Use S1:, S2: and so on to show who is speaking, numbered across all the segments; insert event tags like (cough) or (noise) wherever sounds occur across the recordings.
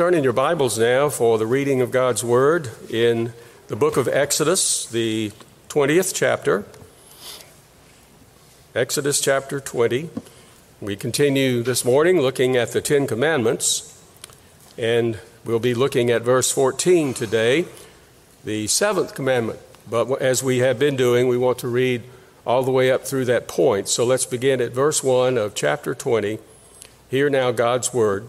S1: Turn in your Bibles now for the reading of God's Word in the book of Exodus, the 20th chapter. Exodus chapter 20. We continue this morning looking at the Ten Commandments, and we'll be looking at verse 14 today, the seventh commandment. But as we have been doing, we want to read all the way up through that point. So let's begin at verse 1 of chapter 20. Hear now God's Word.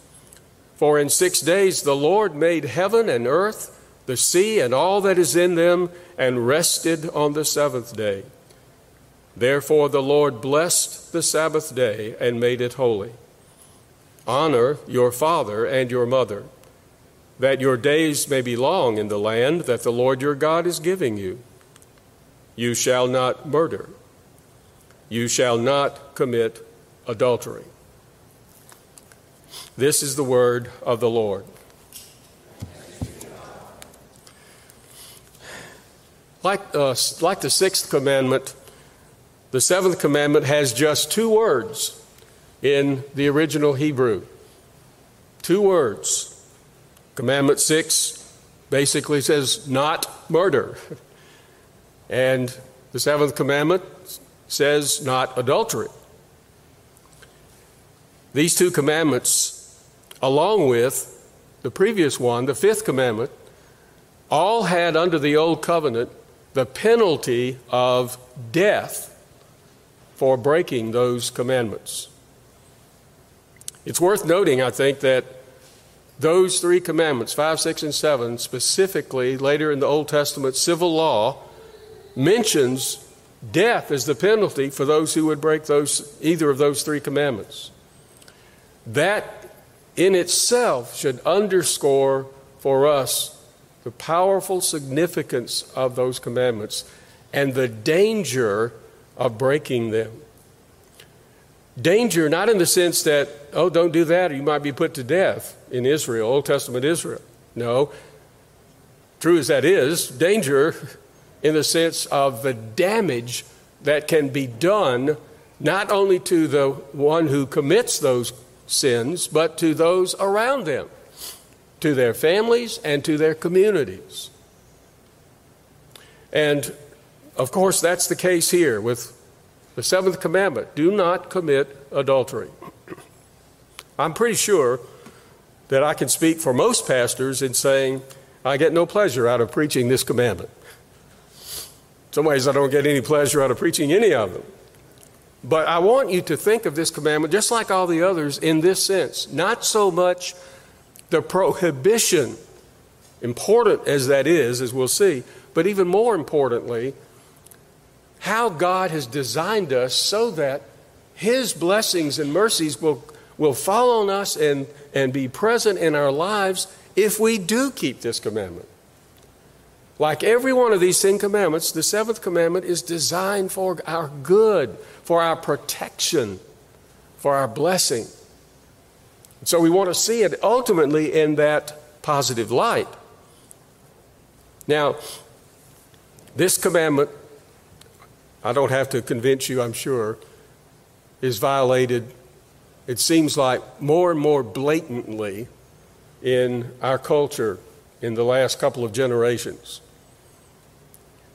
S1: For in six days the Lord made heaven and earth, the sea and all that is in them, and rested on the seventh day. Therefore the Lord blessed the Sabbath day and made it holy. Honor your father and your mother, that your days may be long in the land that the Lord your God is giving you. You shall not murder. You shall not commit adultery. This is the word of the Lord. Like, uh, like the sixth commandment, the seventh commandment has just two words in the original Hebrew. Two words. Commandment six basically says, not murder. (laughs) And the seventh commandment says, not adultery. These two commandments along with the previous one, the fifth commandment, all had under the old covenant the penalty of death for breaking those commandments. It's worth noting, I think, that those three commandments, 5, 6, and 7, specifically later in the Old Testament civil law, mentions death as the penalty for those who would break those, either of those three commandments. That in itself should underscore for us the powerful significance of those commandments and the danger of breaking them. Danger, not in the sense that, oh, don't do that or you might be put to death in Israel, Old Testament Israel. No. True as that is, danger (laughs) in the sense of the damage that can be done not only to the one who commits those sins, but to those around them, to their families and to their communities. And of course, that's the case here with the seventh commandment do not commit adultery. (clears throat) I'm pretty sure that I can speak for most pastors in saying, I get no pleasure out of preaching this commandment. In some ways, I don't get any pleasure out of preaching any of them. But I want you to think of this commandment just like all the others in this sense. Not so much the prohibition, important as that is, as we'll see, but even more importantly, how God has designed us so that His blessings and mercies will, will fall on us and, and be present in our lives if we do keep this commandment. Like every one of these Ten Commandments, the seventh commandment is designed for our good, for our protection, for our blessing. So we want to see it ultimately in that positive light. Now, this commandment, I don't have to convince you, I'm sure, is violated, it seems like, more and more blatantly in our culture in the last couple of generations.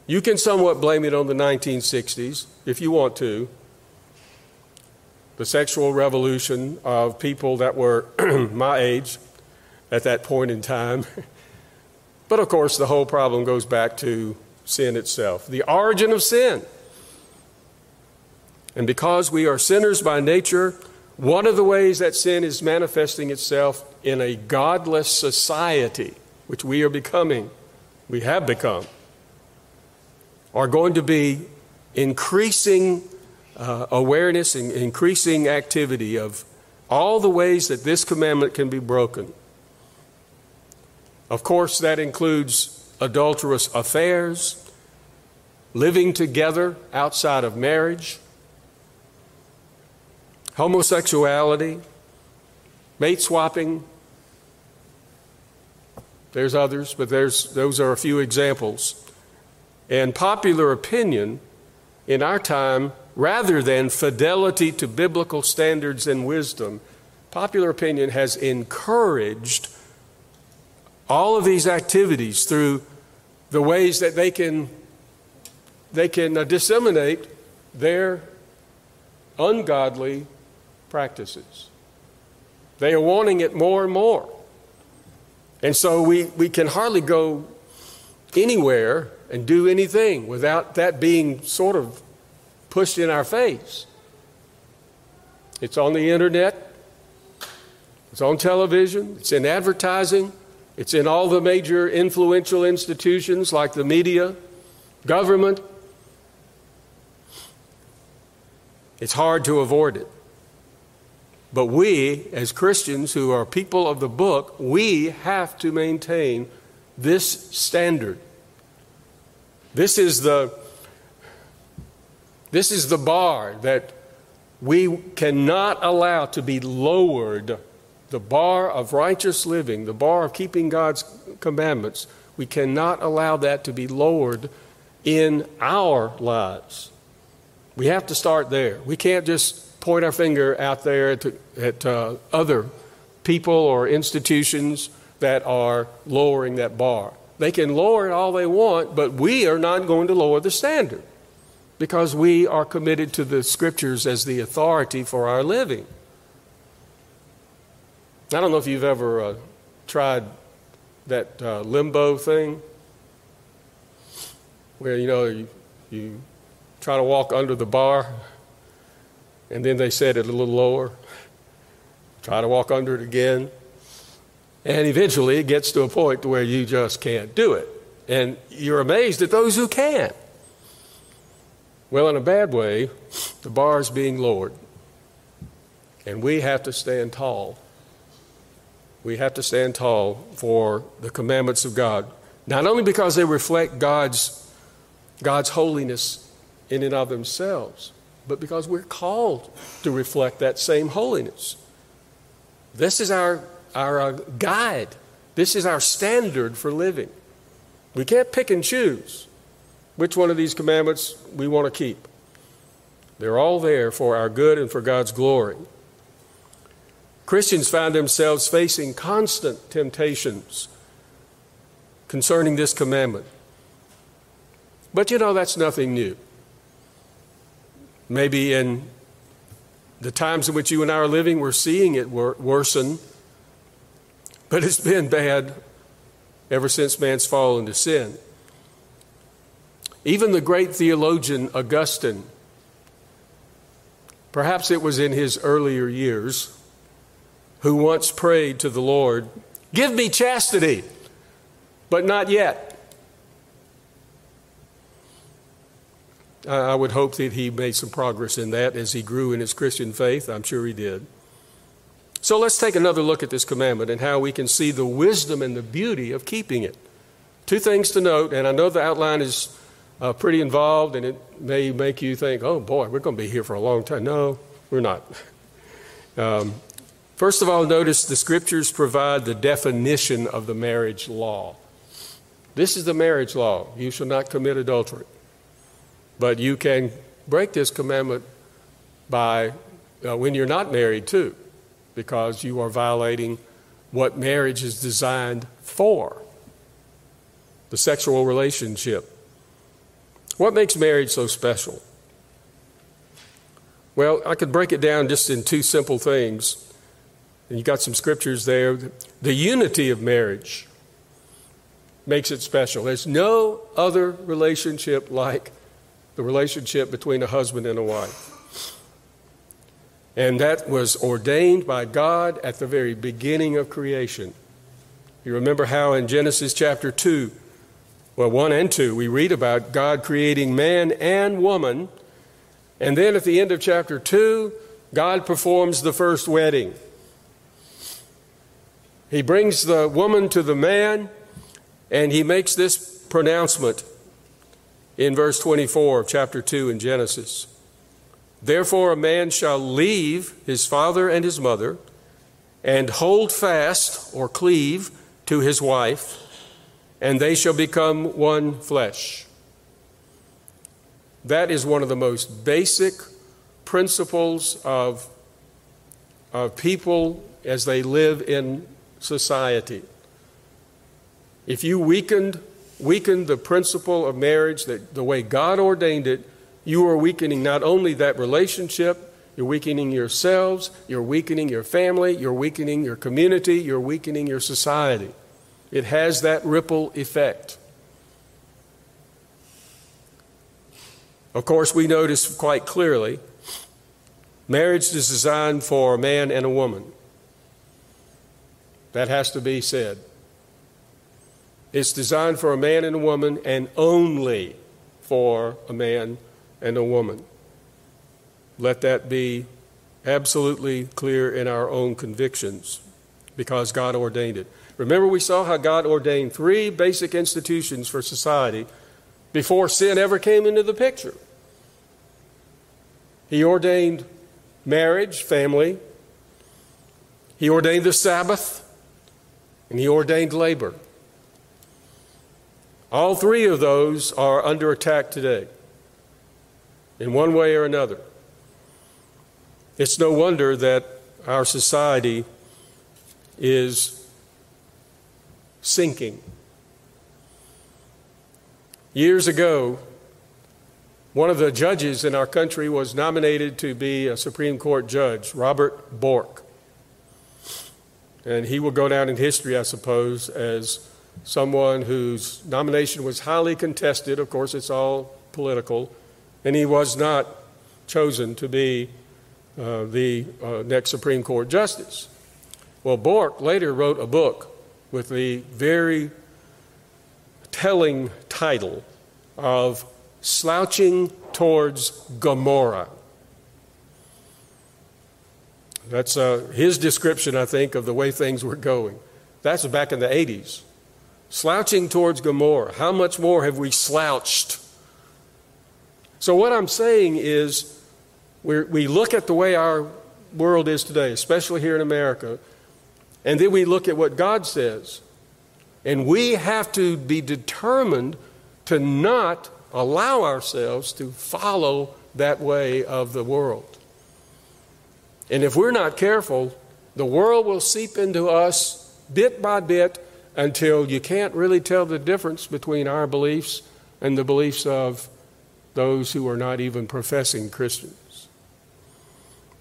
S1: You can somewhat blame it on the 1960s if you want to. The sexual revolution of people that were (clears throat) my age at that point in time. (laughs) But of course, the whole problem goes back to sin itself, the origin of sin. And because we are sinners by nature, one of the ways that sin is manifesting itself in a godless society, which we are becoming, we have become, are going to be increasing uh, awareness and increasing activity of all the ways that this commandment can be broken. Of course, that includes adulterous affairs, living together outside of marriage, homosexuality, mate swapping. There's others, but there's, those are a few examples. And popular opinion in our time, rather than fidelity to biblical standards and wisdom, popular opinion has encouraged all of these activities through the ways that they can they can uh, disseminate their ungodly practices. They are wanting it more and more. And so we, we can hardly go anywhere and do anything without that being sort of pushed in our face. It's on the internet, it's on television, it's in advertising, it's in all the major influential institutions like the media, government. It's hard to avoid it. But we, as Christians who are people of the book, we have to maintain this standard. This is the, this is the bar that we cannot allow to be lowered the bar of righteous living, the bar of keeping God's commandments, we cannot allow that to be lowered in our lives. We have to start there. We can't just point our finger out there at, at uh, other people or institutions that are lowering that bar. They can lower it all they want, but we are not going to lower the standard because we are committed to the scriptures as the authority for our living. I don't know if you've ever uh, tried that uh, limbo thing, where you know you, you try to walk under the bar, and then they set it a little lower. Try to walk under it again, and eventually it gets to a point where you just can't do it, and you're amazed at those who can. Well, in a bad way, the bar is being lowered, and we have to stand tall we have to stand tall for the commandments of God. Not only because they reflect God's, God's holiness in and of themselves, but because we're called to reflect that same holiness. This is our, our uh, guide, this is our standard for living. We can't pick and choose which one of these commandments we want to keep. They're all there for our good and for God's glory. Christians find themselves facing constant temptations concerning this commandment. But you know, that's nothing new. Maybe in the times in which you and I are living, we're seeing it worsen, but it's been bad ever since man's fall into sin. Even the great theologian Augustine, perhaps it was in his earlier years, who once prayed to the Lord, Give me chastity, but not yet. I would hope that he made some progress in that as he grew in his Christian faith. I'm sure he did. So let's take another look at this commandment and how we can see the wisdom and the beauty of keeping it. Two things to note, and I know the outline is uh, pretty involved and it may make you think, oh boy, we're going to be here for a long time. No, we're not. (laughs) Um, First of all, notice the scriptures provide the definition of the marriage law. This is the marriage law. You shall not commit adultery. But you can break this commandment by uh, when you're not married, too, because you are violating what marriage is designed for the sexual relationship. What makes marriage so special? Well, I could break it down just in two simple things. And you got some scriptures there. The unity of marriage makes it special. There's no other relationship like the relationship between a husband and a wife. And that was ordained by God at the very beginning of creation. You remember how in Genesis chapter 2, well, 1 and 2, we read about God creating man and woman. And then at the end of chapter 2, God performs the first wedding. He brings the woman to the man, and he makes this pronouncement in verse 24 of chapter 2 in Genesis. Therefore, a man shall leave his father and his mother and hold fast or cleave to his wife, and they shall become one flesh. That is one of the most basic principles of, of people as they live in society. If you weakened, weakened the principle of marriage, that the way God ordained it, you are weakening not only that relationship, you're weakening yourselves, you're weakening your family, you're weakening your community, you're weakening your society. It has that ripple effect. Of course, we notice quite clearly marriage is designed for a man and a woman. That has to be said. It's designed for a man and a woman and only for a man and a woman. Let that be absolutely clear in our own convictions because God ordained it. Remember, we saw how God ordained three basic institutions for society before sin ever came into the picture. He ordained marriage, family, He ordained the Sabbath, and he ordained labor. All three of those are under attack today, in one way or another. It's no wonder that our society is sinking. Years ago, one of the judges in our country was nominated to be a Supreme Court judge, Robert Bork. And he will go down in history, I suppose, as someone whose nomination was highly contested. Of course, it's all political. And he was not chosen to be uh, the uh, next Supreme Court justice. Well, Bork later wrote a book with the very telling title of Slouching Towards Gomorrah. That's uh, his description, I think, of the way things were going. That's back in the 80s. Slouching towards Gomorrah. How much more have we slouched? So, what I'm saying is, we look at the way our world is today, especially here in America, and then we look at what God says. And we have to be determined to not allow ourselves to follow that way of the world. And if we're not careful, the world will seep into us bit by bit until you can't really tell the difference between our beliefs and the beliefs of those who are not even professing Christians.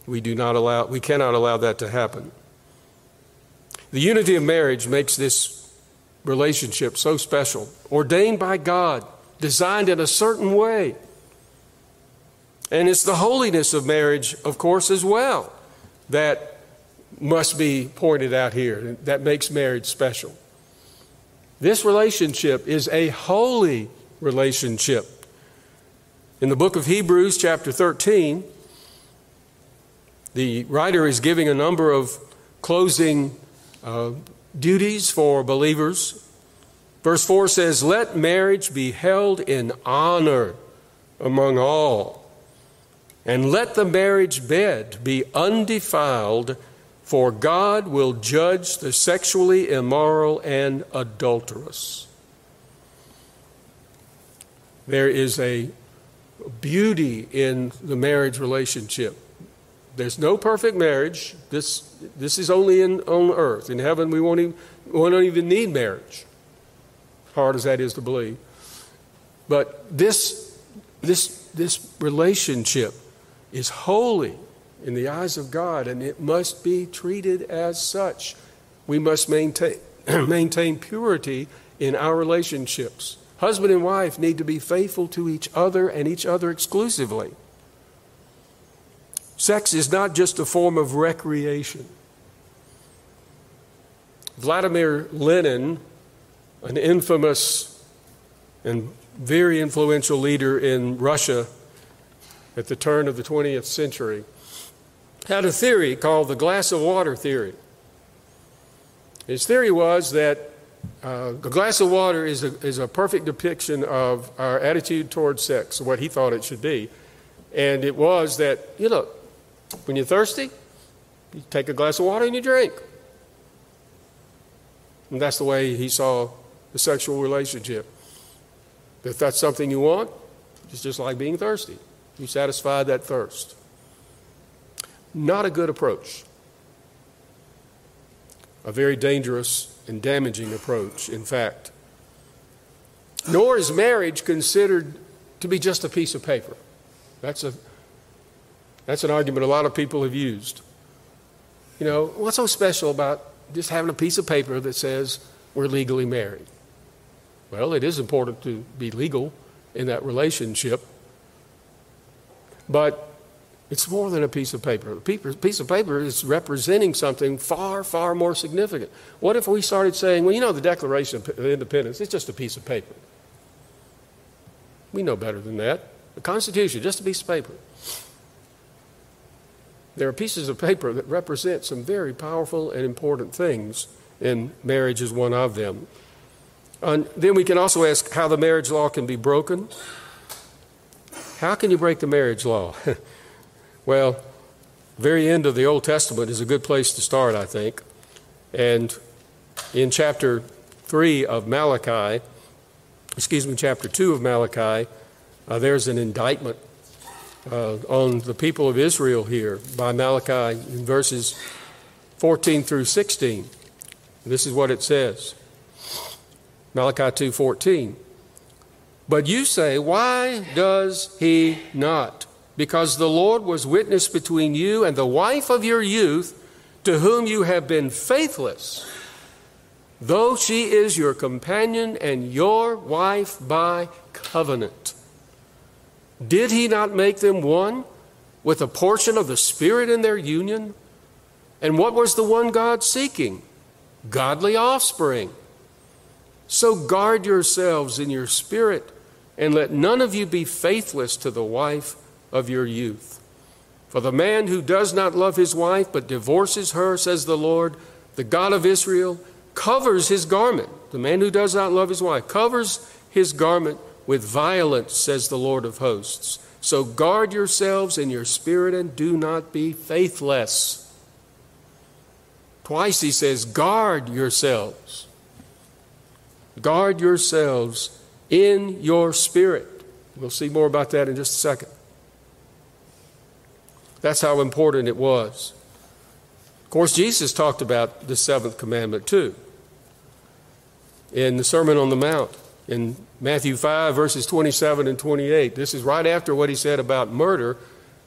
S1: We do not allow we cannot allow that to happen. The unity of marriage makes this relationship so special, ordained by God, designed in a certain way. And it's the holiness of marriage, of course, as well, that must be pointed out here. That makes marriage special. This relationship is a holy relationship. In the book of Hebrews, chapter 13, the writer is giving a number of closing uh, duties for believers. Verse 4 says, Let marriage be held in honor among all and let the marriage bed be undefiled, For God will judge the sexually immoral and adulterous. There is a beauty in the marriage relationship. There's no perfect marriage. This, this is only in, on earth. In heaven, we won't, even, we won't even need marriage, hard as that is to believe. But this, this, this relationship is holy in the eyes of God, and it must be treated as such. We must maintain, (clears throat) maintain purity in our relationships. Husband and wife need to be faithful to each other and each other exclusively. Sex is not just a form of recreation. Vladimir Lenin, an infamous and very influential leader in Russia at the turn of the 20th century, had a theory called the glass of water theory. His theory was that uh, a glass of water is a, is a perfect depiction of our attitude towards sex, what he thought it should be. And it was that, you know, when you're thirsty, you take a glass of water and you drink. And that's the way he saw the sexual relationship. If that's something you want, it's just like being thirsty. You satisfy that thirst. Not a good approach. A very dangerous and damaging approach, in fact. Nor is marriage considered to be just a piece of paper. That's, a, that's an argument a lot of people have used. You know, what's so special about just having a piece of paper that says we're legally married? Well, it is important to be legal in that relationship, but it's more than a piece of paper. A piece of paper is representing something far, far more significant. What if we started saying, well, you know, the Declaration of Independence, it's just a piece of paper? We know better than that. The Constitution, just a piece of paper. There are pieces of paper that represent some very powerful and important things, and marriage is one of them. And then we can also ask how the marriage law can be broken. How can you break the marriage law? (laughs) Well, very end of the Old Testament is a good place to start, I think. And in chapter 3 of Malachi, excuse me, chapter 2 of Malachi, uh, there's an indictment uh, on the people of Israel here by Malachi in verses 14 through 16. This is what it says. Malachi 2:14. But you say, why does he not? because the Lord was witness between you and the wife of your youth, to whom you have been faithless, though she is your companion and your wife by covenant. Did he not make them one with a portion of the Spirit in their union? And what was the one God seeking? Godly offspring. So guard yourselves in your spirit, and let none of you be faithless to the wife of your youth. For the man who does not love his wife but divorces her, says the Lord, the God of Israel, covers his garment. The man who does not love his wife covers his garment with violence, says the Lord of hosts. So guard yourselves in your spirit and do not be faithless. Twice he says, guard yourselves. Guard yourselves in your spirit. We'll see more about that in just a second. That's how important it was. Of course, Jesus talked about the seventh commandment too. In the Sermon on the Mount, in Matthew 5, verses 27 and 28. This is right after what he said about murder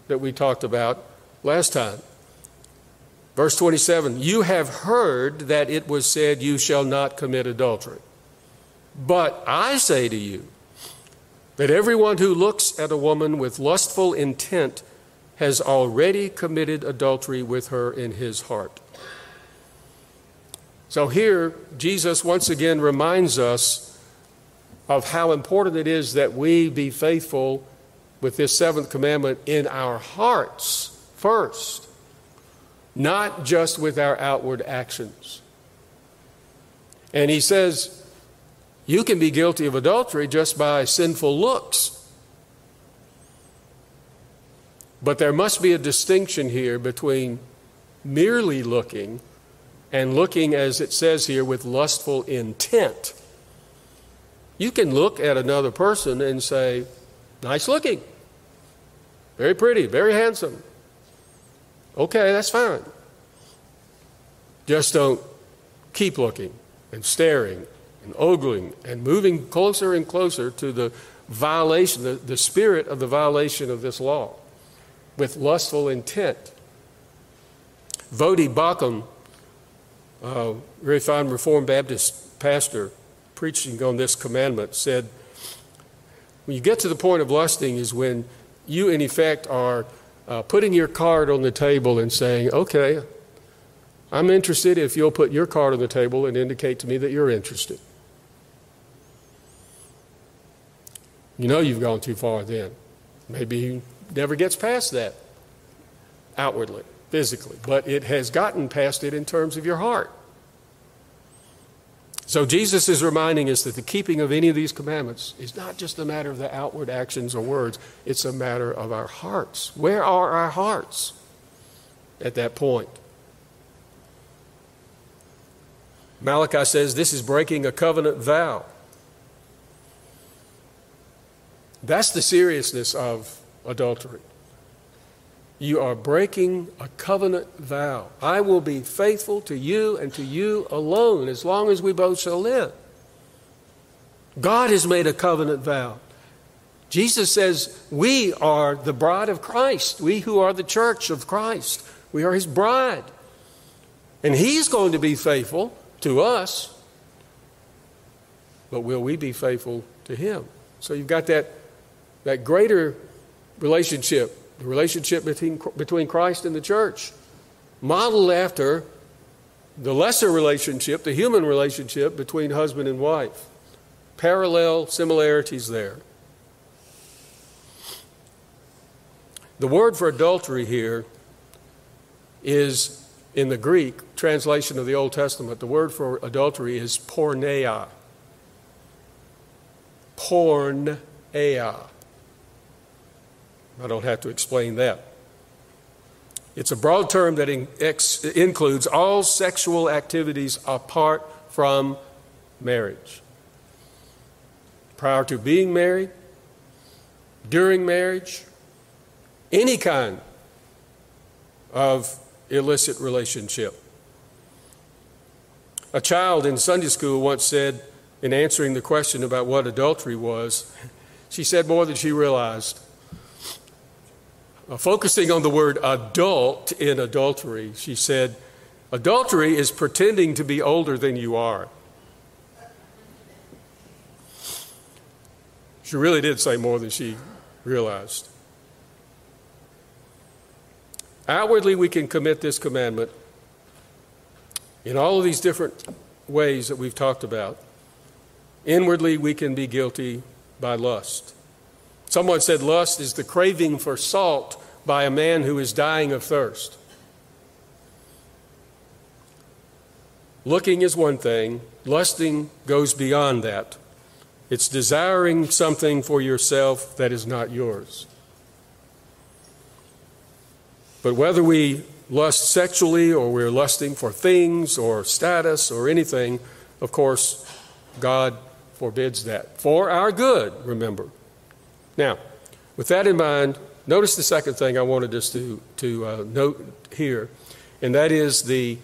S1: that we talked about last time. Verse 27 You have heard that it was said, You shall not commit adultery. But I say to you that everyone who looks at a woman with lustful intent has already committed adultery with her in his heart. So here, Jesus once again reminds us of how important it is that we be faithful with this seventh commandment in our hearts first, not just with our outward actions. And he says, you can be guilty of adultery just by sinful looks. But there must be a distinction here between merely looking and looking, as it says here, with lustful intent. You can look at another person and say, nice looking, very pretty, very handsome. Okay, that's fine. Just don't keep looking and staring and ogling and moving closer and closer to the violation, the, the spirit of the violation of this law with lustful intent. Voddie Baucham, a uh, very fine Reformed Baptist pastor, preaching on this commandment, said, When you get to the point of lusting, is when you, in effect, are uh, putting your card on the table and saying, Okay, I'm interested if you'll put your card on the table and indicate to me that you're interested. You know you've gone too far then. Maybe he never gets past that outwardly, physically, but it has gotten past it in terms of your heart. So Jesus is reminding us that the keeping of any of these commandments is not just a matter of the outward actions or words, it's a matter of our hearts. Where are our hearts at that point? Malachi says this is breaking a covenant vow. That's the seriousness of adultery. You are breaking a covenant vow. I will be faithful to you and to you alone as long as we both shall live. God has made a covenant vow. Jesus says, We are the bride of Christ. We who are the church of Christ. We are his bride. And he's going to be faithful to us. But will we be faithful to him? So you've got that, that greater relationship the relationship between, between Christ and the church, modeled after the lesser relationship, the human relationship between husband and wife. Parallel similarities there. The word for adultery here is in the Greek translation of the Old Testament, the word for adultery is porneia. Porneia. I don't have to explain that. It's a broad term that in, ex, includes all sexual activities apart from marriage. Prior to being married, during marriage, any kind of illicit relationship. A child in Sunday school once said, in answering the question about what adultery was, she said more than she realized. Uh, focusing on the word adult in adultery, she said, Adultery is pretending to be older than you are. She really did say more than she realized. Outwardly, we can commit this commandment in all of these different ways that we've talked about. Inwardly, we can be guilty by lust. Someone said lust is the craving for salt by a man who is dying of thirst. Looking is one thing, lusting goes beyond that. It's desiring something for yourself that is not yours. But whether we lust sexually or we're lusting for things or status or anything, of course, God forbids that. For our good, remember. Now, with that in mind, notice the second thing I wanted us to, to uh, note here, and that is the,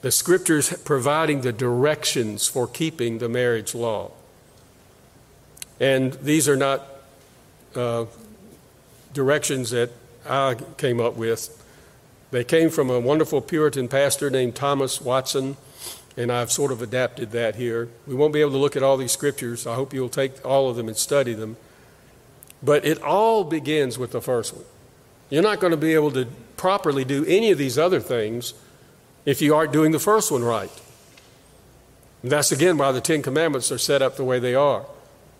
S1: the scriptures providing the directions for keeping the marriage law. And these are not uh, directions that I came up with. They came from a wonderful Puritan pastor named Thomas Watson, and I've sort of adapted that here. We won't be able to look at all these scriptures. I hope you'll take all of them and study them. But it all begins with the first one. You're not going to be able to properly do any of these other things if you aren't doing the first one right. And that's again why the Ten Commandments are set up the way they are.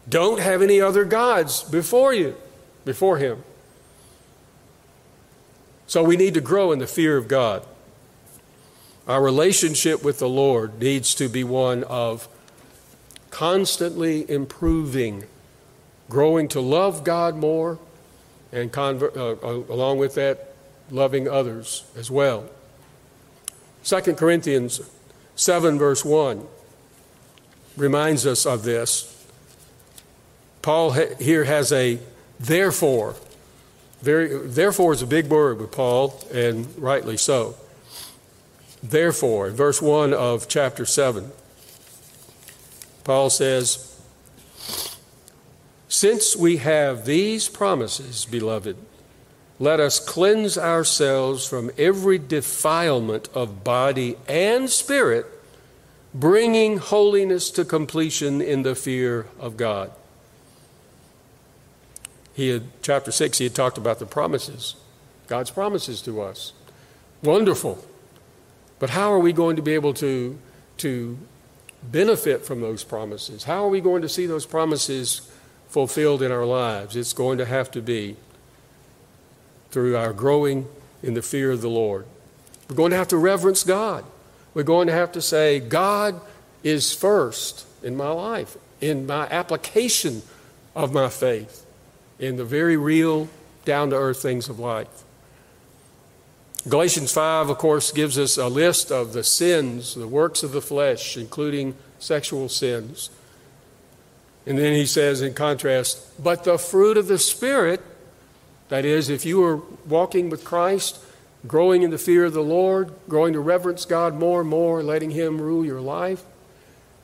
S1: Don't have any other gods before you, before Him. So we need to grow in the fear of God. Our relationship with the Lord needs to be one of constantly improving growing to love God more, and uh, uh, along with that, loving others as well. 2 Corinthians 7, verse 1 reminds us of this. Paul here has a therefore. Very, therefore is a big word with Paul, and rightly so. Therefore, verse 1 of chapter 7, Paul says, Since we have these promises, beloved, let us cleanse ourselves from every defilement of body and spirit, bringing holiness to completion in the fear of God. He had, chapter 6, he had talked about the promises, God's promises to us. Wonderful. But how are we going to be able to, to benefit from those promises? How are we going to see those promises fulfilled in our lives? It's going to have to be through our growing in the fear of the Lord. We're going to have to reverence God. We're going to have to say, God is first in my life, in my application of my faith, in the very real, down to earth things of life. Galatians 5, of course, gives us a list of the sins, the works of the flesh, including sexual sins. And then he says, in contrast, but the fruit of the Spirit that is, if you are walking with Christ, growing in the fear of the Lord, growing to reverence God more and more, letting Him rule your life,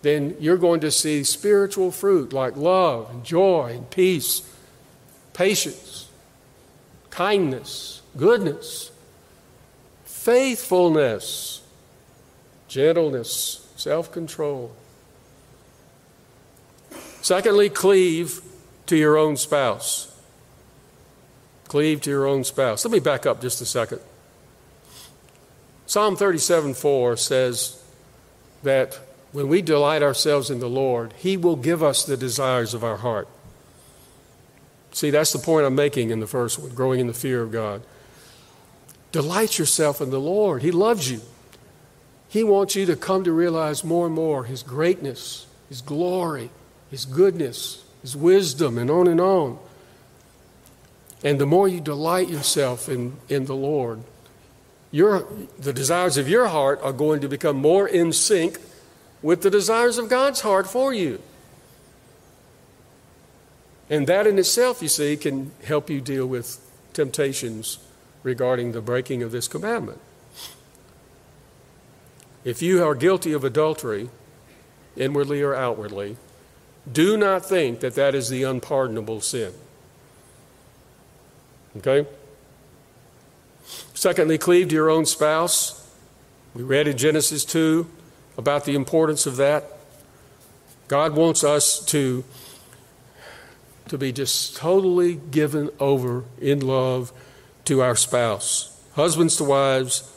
S1: then you're going to see spiritual fruit like love and joy and peace, patience, kindness, goodness, faithfulness, gentleness, self control. Secondly, cleave to your own spouse. Cleave to your own spouse. Let me back up just a second. Psalm 37 4 says that when we delight ourselves in the Lord, He will give us the desires of our heart. See, that's the point I'm making in the first one growing in the fear of God. Delight yourself in the Lord. He loves you. He wants you to come to realize more and more His greatness, His glory, His goodness, His wisdom, and on and on. And the more you delight yourself in, in the Lord, your, the desires of your heart are going to become more in sync with the desires of God's heart for you. And that in itself, you see, can help you deal with temptations regarding the breaking of this commandment. If you are guilty of adultery, inwardly or outwardly, do not think that that is the unpardonable sin. Okay? Secondly, cleave to your own spouse. We read in Genesis 2 about the importance of that. God wants us to, to be just totally given over in love to our spouse. Husbands to wives,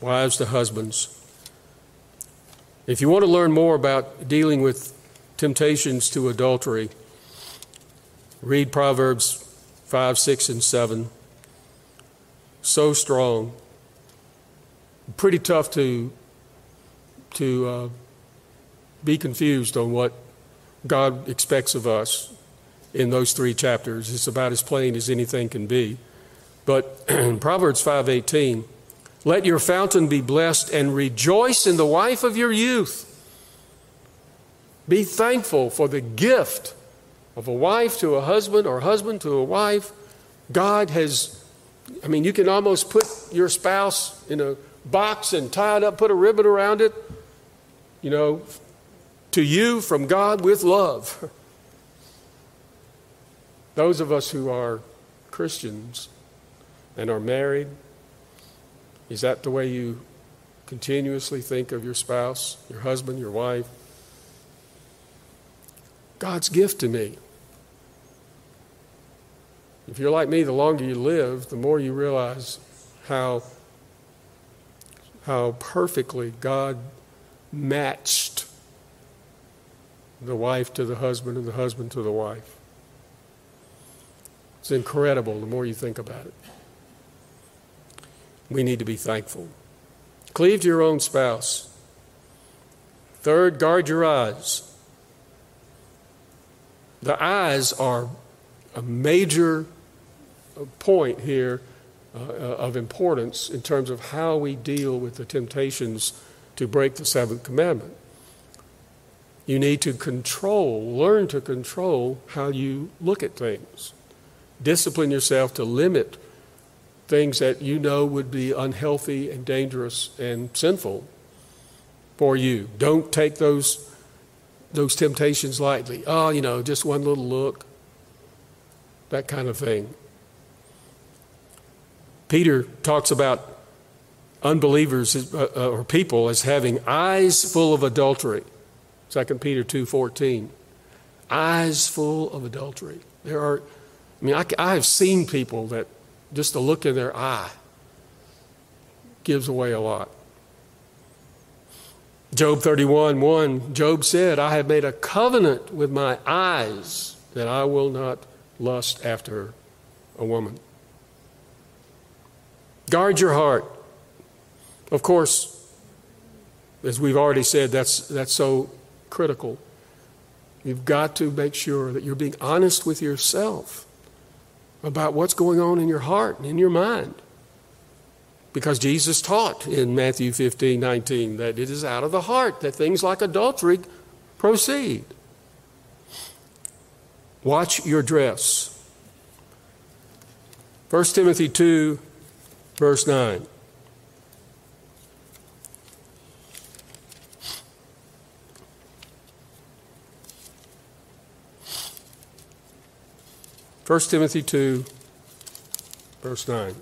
S1: wives to husbands. If you want to learn more about dealing with temptations to adultery, read Proverbs 5, 6, and 7. So strong. Pretty tough to, to uh, be confused on what God expects of us in those three chapters. It's about as plain as anything can be. But (clears throat) Proverbs 5:18, let your fountain be blessed and rejoice in the wife of your youth. Be thankful for the gift of a wife to a husband or husband to a wife, God has, I mean, you can almost put your spouse in a box and tie it up, put a ribbon around it, you know, to you from God with love. (laughs) Those of us who are Christians and are married, is that the way you continuously think of your spouse, your husband, your wife? God's gift to me. If you're like me, the longer you live, the more you realize how, how perfectly God matched the wife to the husband and the husband to the wife. It's incredible the more you think about it. We need to be thankful. Cleave to your own spouse. Third, guard your eyes. The eyes are a major point here uh, of importance in terms of how we deal with the temptations to break the seventh commandment. You need to control, learn to control how you look at things. Discipline yourself to limit things that you know would be unhealthy and dangerous and sinful for you. Don't take those those temptations lightly. Oh, you know, just one little look. That kind of thing. Peter talks about unbelievers uh, uh, or people as having eyes full of adultery. 2 Peter 2:14. Eyes full of adultery. There are I mean I, I have seen people that just the look in their eye gives away a lot. Job 31 1, Job said, I have made a covenant with my eyes that I will not lust after a woman. Guard your heart. Of course, as we've already said, that's, that's so critical. You've got to make sure that you're being honest with yourself about what's going on in your heart and in your mind. Because Jesus taught in Matthew 15 19 that it is out of the heart that things like adultery proceed. Watch your dress. 1 Timothy 2, verse 9. 1 Timothy 2, verse 9.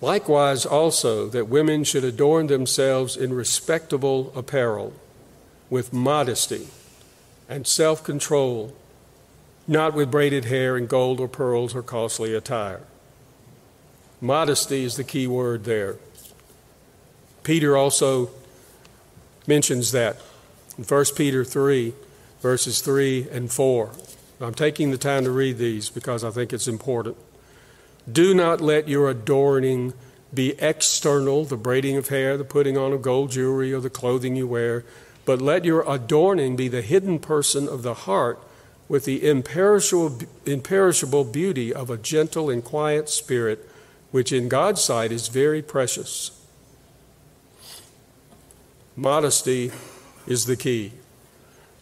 S1: Likewise, also, that women should adorn themselves in respectable apparel, with modesty and self control, not with braided hair and gold or pearls or costly attire. Modesty is the key word there. Peter also mentions that in 1 Peter 3, verses 3 and 4. I'm taking the time to read these because I think it's important. Do not let your adorning be external, the braiding of hair, the putting on of gold jewelry, or the clothing you wear, but let your adorning be the hidden person of the heart with the imperishable, imperishable beauty of a gentle and quiet spirit, which in God's sight is very precious. Modesty is the key.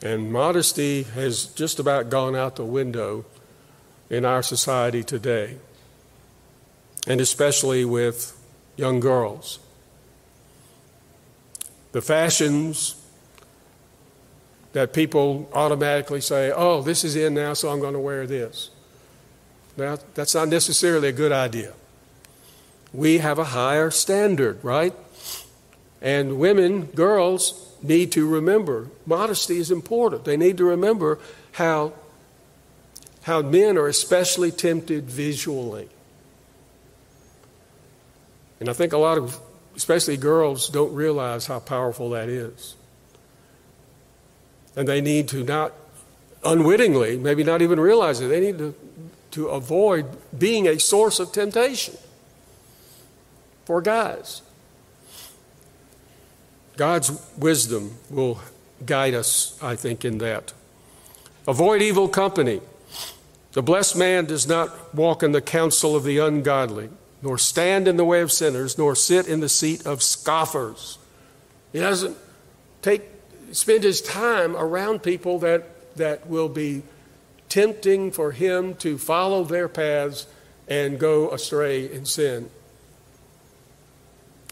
S1: And modesty has just about gone out the window in our society today, and especially with young girls. The fashions that people automatically say, oh, this is in now, so I'm going to wear this. Now, that's not necessarily a good idea. We have a higher standard, right? And women, girls, need to remember modesty is important. They need to remember how, how men are especially tempted visually. And I think a lot of, especially girls, don't realize how powerful that is. And they need to not unwittingly, maybe not even realize it, they need to, to avoid being a source of temptation for guys. God's wisdom will guide us, I think, in that. Avoid evil company. The blessed man does not walk in the counsel of the ungodly, nor stand in the way of sinners, nor sit in the seat of scoffers. He doesn't take spend his time around people that, that will be tempting for him to follow their paths and go astray in sin.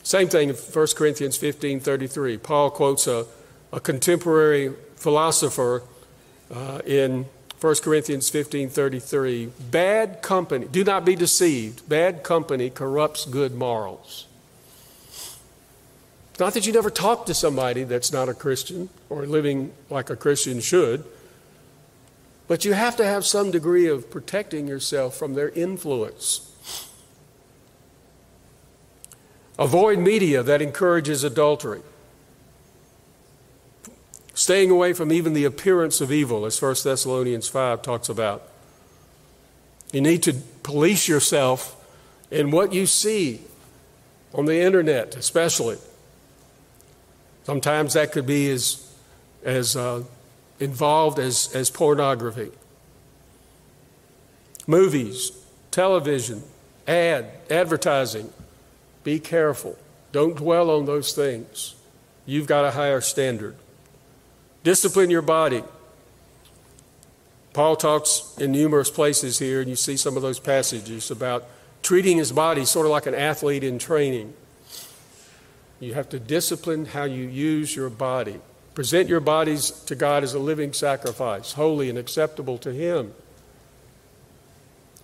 S1: Same thing in 1 Corinthians 15 33. Paul quotes a, a contemporary philosopher uh, in 1 Corinthians 15 33. Bad company, do not be deceived, bad company corrupts good morals. It's not that you never talk to somebody that's not a Christian or living like a Christian should, but you have to have some degree of protecting yourself from their influence. Avoid media that encourages adultery. Staying away from even the appearance of evil, as 1 Thessalonians 5 talks about. You need to police yourself in what you see on the internet, especially. Sometimes that could be as, as uh, involved as, as pornography. Movies, television, ad, advertising. Be careful. Don't dwell on those things. You've got a higher standard. Discipline your body. Paul talks in numerous places here, and you see some of those passages about treating his body sort of like an athlete in training. You have to discipline how you use your body. Present your bodies to God as a living sacrifice, holy and acceptable to Him.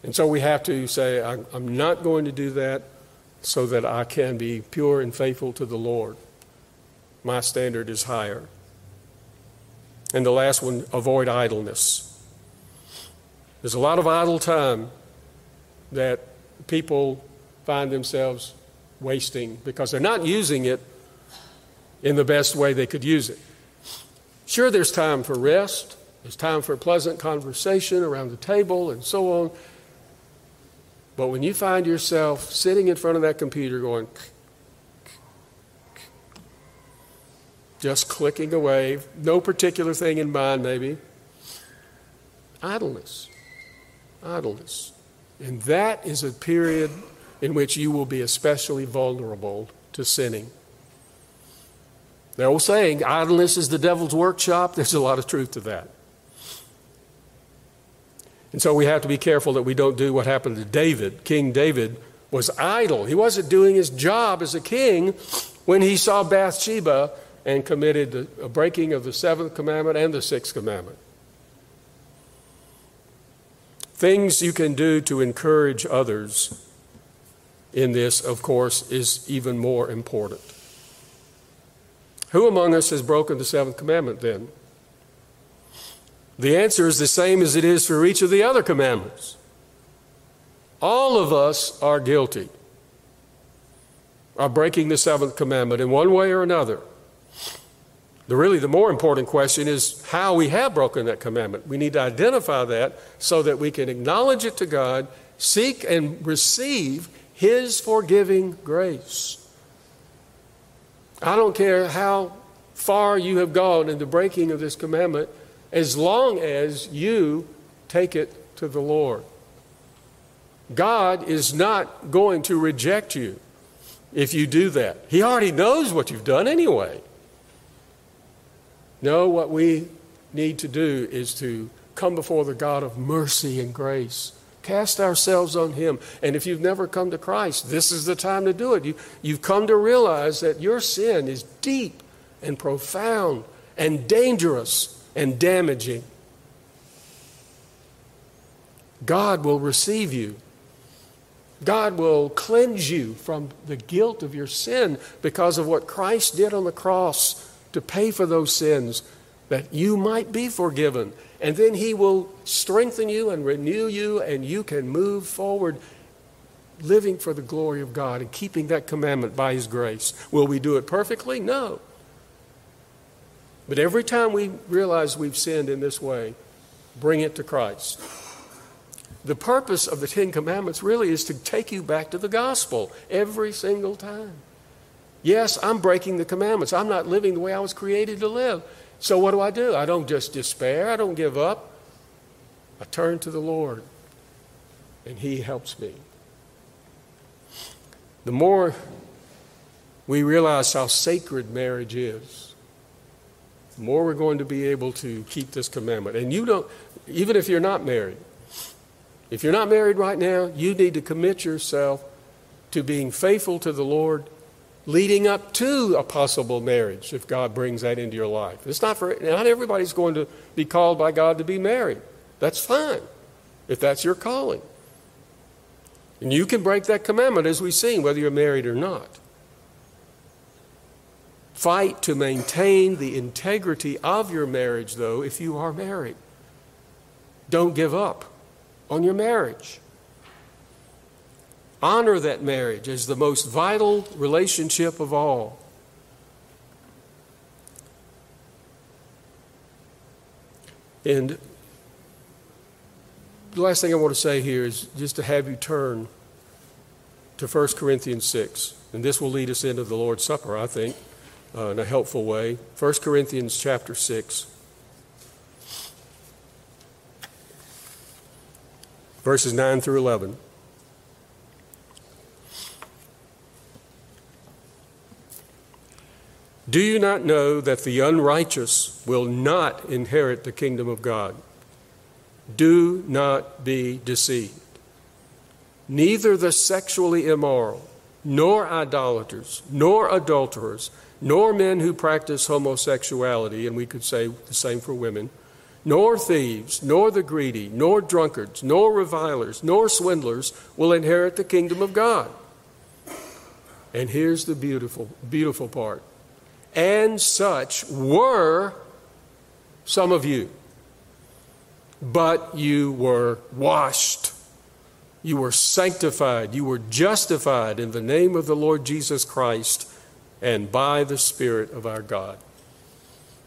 S1: And so we have to say, I'm not going to do that so that I can be pure and faithful to the Lord. My standard is higher. And the last one, avoid idleness. There's a lot of idle time that people find themselves wasting because they're not using it in the best way they could use it. Sure, there's time for rest, there's time for pleasant conversation around the table and so on. But when you find yourself sitting in front of that computer going, just clicking away, no particular thing in mind, maybe, idleness. Idleness. And that is a period in which you will be especially vulnerable to sinning. The old saying, idleness is the devil's workshop, (laughs) there's a lot of truth to that. And so we have to be careful that we don't do what happened to David. King David was idle. He wasn't doing his job as a king when he saw Bathsheba and committed a breaking of the seventh commandment and the sixth commandment. Things you can do to encourage others in this, of course, is even more important. Who among us has broken the seventh commandment then? The answer is the same as it is for each of the other commandments. All of us are guilty of breaking the seventh commandment in one way or another. The really the more important question is how we have broken that commandment. We need to identify that so that we can acknowledge it to God, seek and receive his forgiving grace. I don't care how far you have gone in the breaking of this commandment, as long as you take it to the Lord. God is not going to reject you if you do that. He already knows what you've done anyway. No, what we need to do is to come before the God of mercy and grace Cast ourselves on Him. And if you've never come to Christ, this is the time to do it. You, you've come to realize that your sin is deep and profound and dangerous and damaging. God will receive you. God will cleanse you from the guilt of your sin because of what Christ did on the cross to pay for those sins that you might be forgiven and then He will strengthen you and renew you, and you can move forward living for the glory of God and keeping that commandment by His grace. Will we do it perfectly? No. But every time we realize we've sinned in this way, bring it to Christ. The purpose of the Ten Commandments really is to take you back to the gospel every single time. Yes, I'm breaking the commandments. I'm not living the way I was created to live. So what do I do? I don't just despair, I don't give up. I turn to the Lord, and He helps me. The more we realize how sacred marriage is, the more we're going to be able to keep this commandment. And you don't, even if you're not married, if you're not married right now, you need to commit yourself to being faithful to the Lord leading up to a possible marriage if God brings that into your life. It's not for not everybody's going to be called by God to be married. That's fine if that's your calling. And you can break that commandment as we've seen, whether you're married or not. Fight to maintain the integrity of your marriage, though, if you are married. Don't give up on your marriage. Honor that marriage as the most vital relationship of all. And the last thing I want to say here is just to have you turn to 1 Corinthians 6. And this will lead us into the Lord's Supper, I think. uh, in a helpful way. 1 Corinthians chapter 6. Verses 9 through 11. Do you not know that the unrighteous will not inherit the kingdom of God? Do not be deceived. Neither the sexually immoral, nor idolaters, nor adulterers, nor men who practice homosexuality, and we could say the same for women, nor thieves, nor the greedy, nor drunkards, nor revilers, nor swindlers will inherit the kingdom of God. And here's the beautiful, beautiful part and such were some of you. But you were washed, you were sanctified, you were justified in the name of the Lord Jesus Christ and by the Spirit of our God.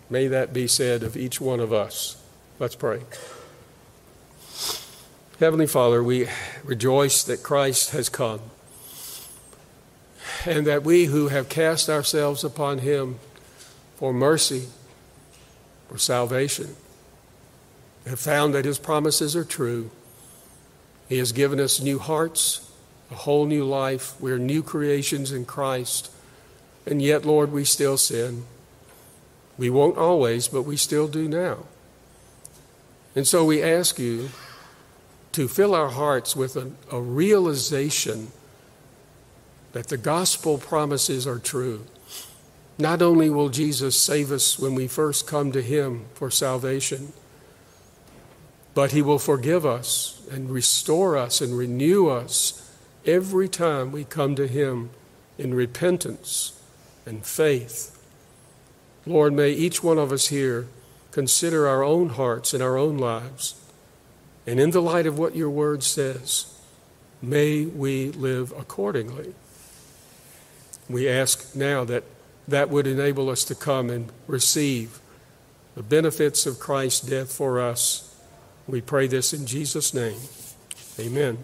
S1: May that be said of each one of us. Let's pray. Heavenly Father, we rejoice that Christ has come and that we who have cast ourselves upon him for mercy, for salvation, have found that his promises are true. He has given us new hearts, a whole new life. We're new creations in Christ. And yet, Lord, we still sin. We won't always, but we still do now. And so we ask you to fill our hearts with a, a realization that the gospel promises are true. Not only will Jesus save us when we first come to Him for salvation, but He will forgive us and restore us and renew us every time we come to Him in repentance and faith. Lord, may each one of us here consider our own hearts and our own lives. And in the light of what your word says, may we live accordingly. We ask now that that would enable us to come and receive the benefits of Christ's death for us. We pray this in Jesus' name. Amen.